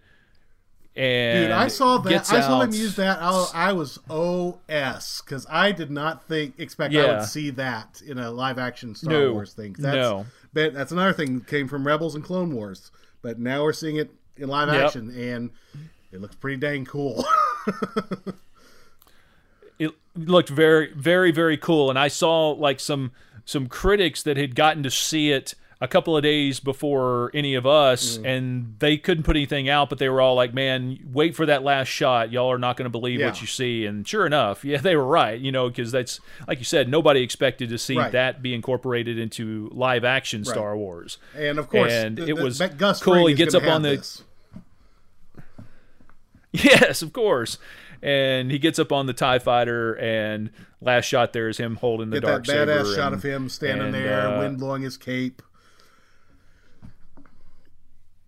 and Dude, I saw that. I saw him out. use that. I, I was OS because I did not think expect I would see that in a live action Star No. Wars thing. That's, No. but that's another thing that came from Rebels and Clone Wars. But now we're seeing it in live Yep. action, and it looks pretty dang cool. <laughs> it looked very very very cool and i saw like some some critics that had gotten to see it a couple of days before any of us Mm. and they couldn't put anything out but they were all like man wait for that last shot y'all are not going to believe Yeah. what you see and sure enough <laughs> yeah they were right you know because that's like you said nobody expected to see Right. that be incorporated into live action star wars and of course, And the- it was cool. He gets up on the- this. <laughs> Yes, of course. And he gets up on the Tie Fighter, and last shot there is him holding the Get dark that badass saber. shot and- of him standing and, there, uh, wind blowing his cape.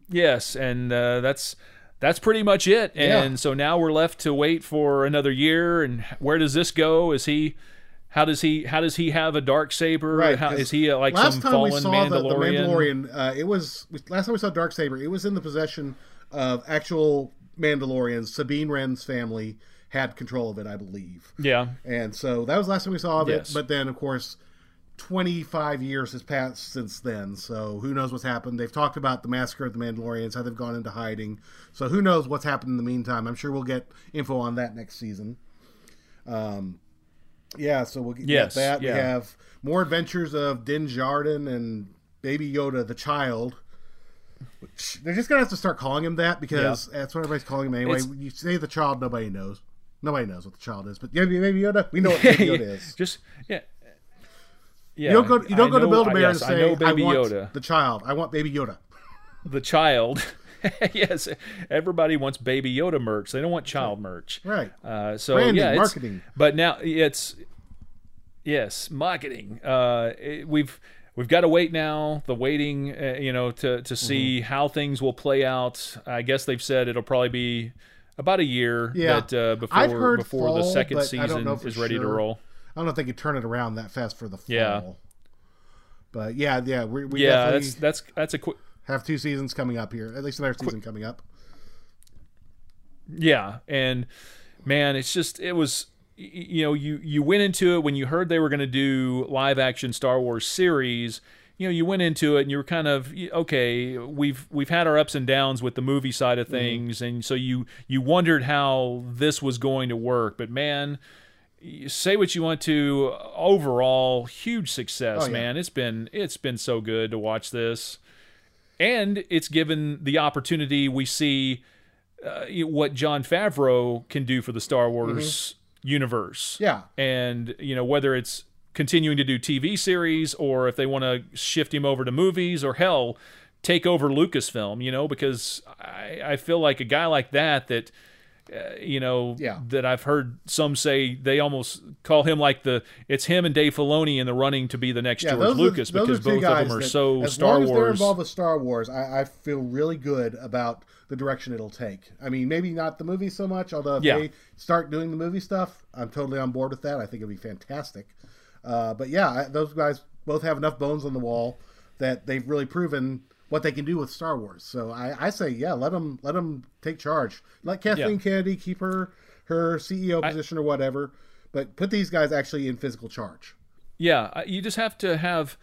Yes, and uh, that's that's pretty much it. And Yeah. so now we're left to wait for another year. And where does this go? Is he? How does he? How does he have a dark saber? Right, is he uh, like last some time fallen we saw Mandalorian? The, the Mandalorian, uh, it was last time we saw Dark Saber. It was in the possession of actual Mandalorians. Sabine Wren's family had control of it, I believe. Yeah, And so that was the last time we saw of Yes. it. But then, of course, 25 years has passed since then. So who knows what's happened? They've talked about the massacre of the Mandalorians, how they've gone into hiding. So who knows what's happened in the meantime? I'm sure we'll get info on that next season. Um, yeah, so we'll get Yes, that. yeah. We have more adventures of Din Djarin and Baby Yoda, the child. Which they're just gonna have to start calling him that because that's what everybody's calling him anyway. It's- you say the child, nobody knows. Nobody knows what the child is, but yeah, Baby Yoda, we know what Baby <laughs> Yoda is. just yeah. Yeah, You don't go. You don't I go to Build a Bear yes, and say, I know Baby want Yoda, the child. I want Baby Yoda." <laughs> the child. <laughs> yes, everybody wants Baby Yoda merch. They don't want child merch. Right. Uh, so Branding, yeah, it's- marketing. But now it's yes, marketing. Uh, it- we've we've got to wait now. The waiting, uh, you know, to to see Mm-hmm. how things will play out. I guess they've said it'll probably be about a year Yeah. that uh, before before the second I season is ready to roll. I don't know if they could turn it around that fast for the fall. Yeah. But yeah, yeah, we, we Yeah, that's that's that's a quick. have two seasons coming up here. At least another season coming up. Yeah, and man, it's just it was you know you you went into it when you heard they were going to do live action Star Wars series. You know, you went into it and you were kind of okay. We've we've had our ups and downs with the movie side of mm-hmm. things, and so you you wondered how this was going to work. But man, say what you want to. Overall, huge success, Oh, yeah. man. It's been it's been so good to watch this, and it's given the opportunity we see uh, what Jon Favreau can do for the Star Wars universe. Mm-hmm. Yeah. And, you know, whether it's continuing to do TV series or if they want to shift him over to movies or hell, take over Lucasfilm, you know, because I, I feel like a guy like that, that, uh, you know, Yeah. that I've heard some say they almost call him like the, it's him and Dave Filoni in the running to be the next Yeah, George Lucas are, because both of them are so as Star long as they're involved with Star Wars, I, I feel really good about the direction it'll take. I mean, maybe not the movie so much, although if Yeah. they start doing the movie stuff, I'm totally on board with that. I think it'll be fantastic. Uh, but yeah, I, those guys both have enough bones on the wall that they've really proven what they can do with Star Wars. So I, I say, yeah, let them let them take charge. Let Kathleen Yeah. Kennedy keep her her CEO position or whatever, but put these guys actually in physical charge. Yeah, you just have to have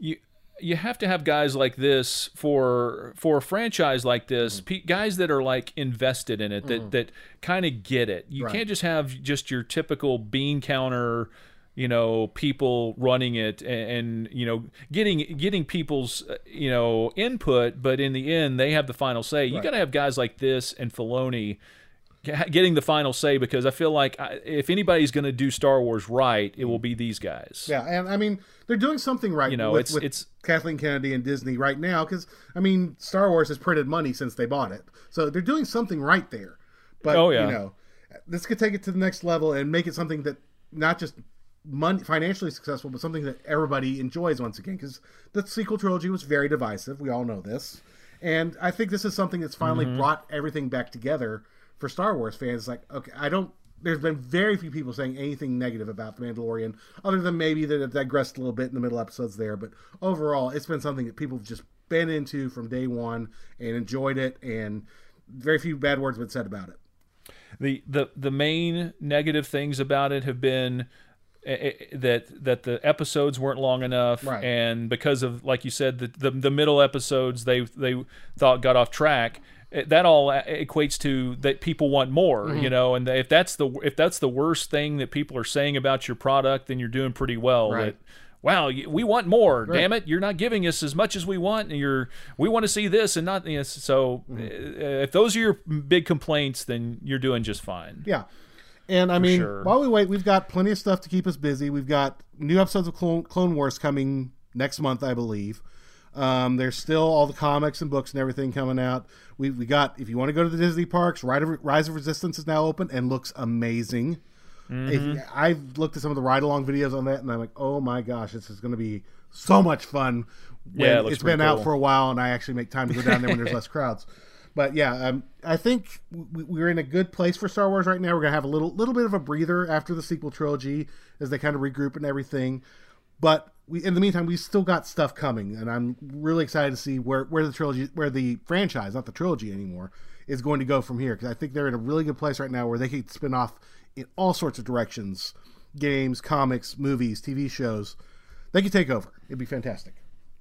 you you have to have guys like this for for a franchise like this, mm-hmm. pe- guys that are like invested in it, that mm-hmm. that kind of get it. You Right. can't just have just your typical bean counter, you know, people running it and, and you know getting getting people's uh, you know input, but in the end they have the final say. You Right. got to have guys like this and Filoni getting the final say because I feel like I- if anybody's going to do Star Wars right, it will be these guys. Yeah, and I mean they're doing something right. You know, with, it's- with it's- Kathleen Kennedy and Disney right now because I mean Star Wars has printed money since they bought it, so they're doing something right there. But Oh, yeah. you know, this could take it to the next level and make it something that not just money financially successful, but something that everybody enjoys once again. Because the sequel trilogy was very divisive. We all know this, and I think this is something that's finally Mm-hmm. brought everything back together for Star Wars fans. Like, okay, I don't. There's been very few people saying anything negative about the Mandalorian, other than maybe that it digressed a little bit in the middle episodes there. But overall, it's been something that people have just been into from day one and enjoyed it, and very few bad words have been said about it. the the the main negative things about it have been eh, eh, that that the episodes weren't long enough Right. and because of like you said the, the the middle episodes they they thought got off track eh, that all equates to that people want more Mm-hmm. you know and if that's the if that's the worst thing that people are saying about your product then you're doing pretty well Right. that wow we want more damn it you're not giving us as much as we want and you're we want to see this and not you know, so Mm-hmm. uh, if those are your big complaints then you're doing just fine Yeah. And I mean, sure. while we wait, we've got plenty of stuff to keep us busy. We've got new episodes of Clone, Clone Wars coming next month, I believe. Um, there's still all the comics and books and everything coming out. We, we got, if you want to go to the Disney parks, Ride of, Rise of Resistance is now open and looks amazing. If, I've looked at some of the ride along videos on that and I'm like, oh my gosh, this is going to be so much fun when Yeah, it looks it's been pretty out for a while, and I actually make time to go down there when there's <laughs> less crowds. But yeah, um, I think we, we're in a good place for Star Wars right now. We're gonna have a little little bit of a breather after the sequel trilogy as they kind of regroup and everything. But we, in the meantime, we still got stuff coming, and I'm really excited to see where where the trilogy, where the franchise, not the trilogy anymore, is going to go from here. Because I think they're in a really good place right now where they can spin off in all sorts of directions: games, comics, movies, TV shows. They could take over. It'd be fantastic.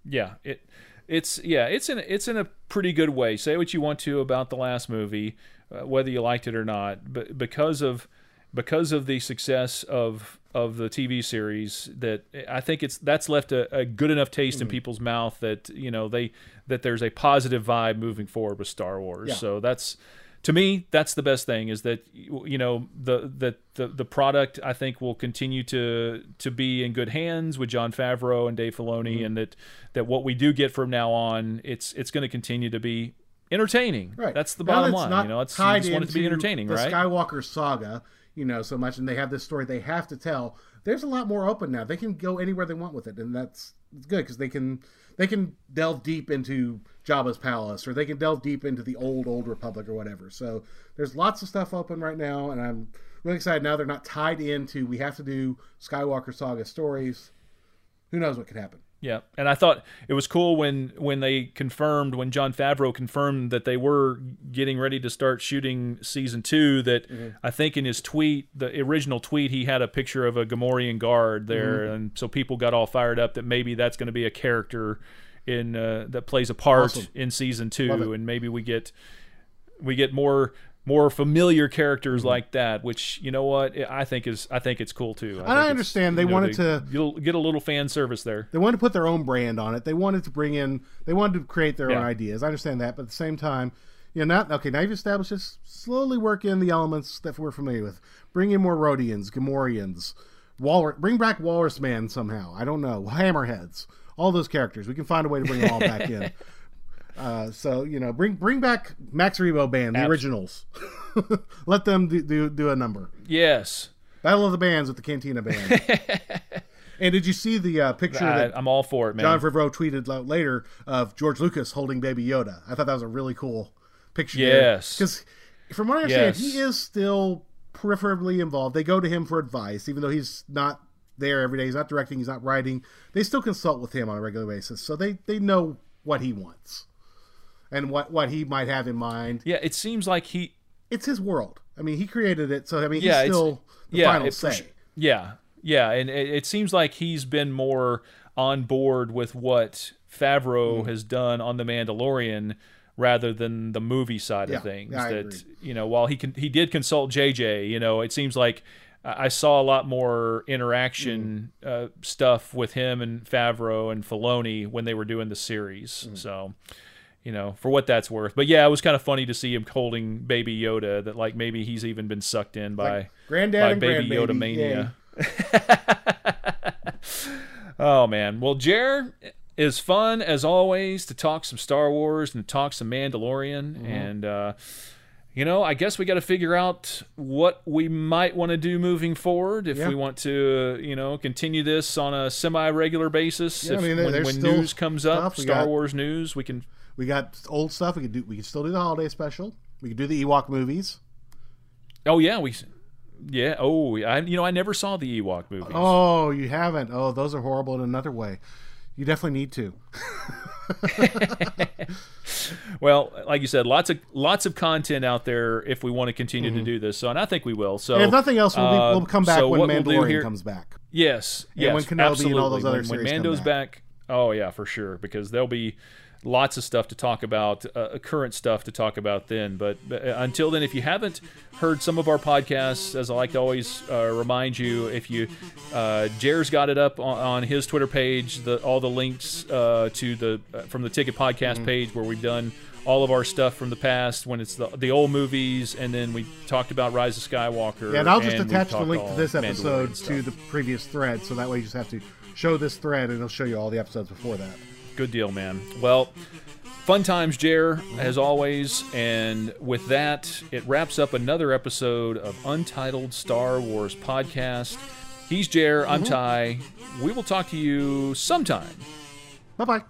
Yeah, it it's yeah, it's in it's in a pretty good way. Say what you want to about the last movie, uh, whether you liked it or not, but because of because of the success of of the TV series, that I think it's that's left a, a good enough taste in people's mouth that you know they that there's a positive vibe moving forward with Star Wars. Yeah. So that's to me that's the best thing is that you know the that the the product I think will continue to to be in good hands with Jon Favreau and Dave Filoni Mm-hmm. and that that what we do get from now on it's it's going to continue to be entertaining Right. that's the bottom line you know it's you just want it to be entertaining the right Skywalker saga, you know, so much, and they have this story they have to tell. There's a lot more open now. They can go anywhere they want with it, and that's it's good because they can they can delve deep into Jabba's palace, or they can delve deep into the old old Republic or whatever. So there's lots of stuff open right now, and I'm really excited now. They're not tied into we have to do Skywalker saga stories. Who knows what could happen? Yeah, and I thought it was cool when when they confirmed when Jon Favreau confirmed that they were getting ready to start shooting season two. That I think in his tweet, the original tweet, he had a picture of a Gamorrean guard there, and so people got all fired up that maybe that's going to be a character in uh, that plays a part Awesome. in season two, and maybe we get we get more more familiar characters mm-hmm. like that, which you know what I think is I think it's cool too. I it's, understand they know, wanted to- you'll get a little fan service there. They wanted to put their own brand on it. They wanted to bring in. They wanted to create their own ideas. I understand that, but at the same time, you know, not okay. Now you've established this. Slowly work in the elements that we're familiar with. Bring in more Rodians, Gamorreans, Walrus. Bring back Walrus Man somehow. I don't know. Hammerheads. All those characters. We can find a way to bring them all back <laughs> in. Uh, so you know, bring bring back Max Rebo Band, the Abs- originals. <laughs> Let them do, do do a number. Yes. Battle of the Bands with the Cantina Band. <laughs> and did you see the uh, picture I, that I'm all for it, man. Jon Favreau tweeted later of George Lucas holding Baby Yoda. I thought that was a really cool picture. Yes. because from what I understand, Yes. he is still peripherally involved. They go to him for advice, even though he's not there every day. He's not directing. He's not writing. They still consult with him on a regular basis, so they they know what he wants and what what he might have in mind. yeah, it seems like he. It's his world. I mean, he created it, so I mean, Yeah, he's still the yeah, final say. su- Yeah, yeah, and it, it seems like he's been more on board with what Favreau Mm. has done on the Mandalorian rather than the movie side Yeah, of things. I that agree. you know, while he can he did consult JJ, you know, it seems like I I saw a lot more interaction Mm. uh, stuff with him and Favreau and Filoni when they were doing the series. Mm. So, you know, for what that's worth. But yeah, it was kind of funny to see him holding Baby Yoda. That like maybe he's even been sucked in by Like Granddad by Baby Yoda mania. <laughs> oh man, well, Jer is fun as always to talk some Star Wars and talk some Mandalorian, Mm-hmm. and uh, you know, I guess we got to figure out what we might want to do moving forward if Yeah. we want to, you know, continue this on a semi-regular basis. Yeah, I mean, when when news comes up, Star got- Wars news, we can. We got old stuff. We could do. We could still do the holiday special. We could do the Ewok movies. Oh yeah, we. Yeah. Oh, I. You know, I never saw the Ewok movies. Oh, you haven't. Oh, those are horrible in another way. You definitely need to. <laughs> Well, like you said, lots of lots of content out there if we want to continue to do this. So, and I think we will. So, And if nothing else, we'll, be, uh, we'll come back so when what we'll Mandalorian here- comes back. Yes, And yes, when Kenobi and all absolutely. those other when, when Mando's back. back. Oh yeah, for sure, because there'll be lots of stuff to talk about, uh, current stuff to talk about then. But uh, until then, if you haven't heard some of our podcasts, as I like to always uh, remind you, if you, uh, Jer's got it up on, on his Twitter page, the all the links uh, to the uh, from the Ticket Podcast Mm-hmm. page where we've done all of our stuff from the past when it's the the old movies, and then we talked about Rise of Skywalker. Yeah, and I'll just we attach the link to this episode to the previous thread, so that way you just have to show this thread, and it'll show you all the episodes before that. Good deal, man. Well, fun times, Jer, as always. And with that, it wraps up another episode of Untitled Star Wars Podcast. He's Jer, I'm mm-hmm. Ty. We will talk to you sometime. Bye bye.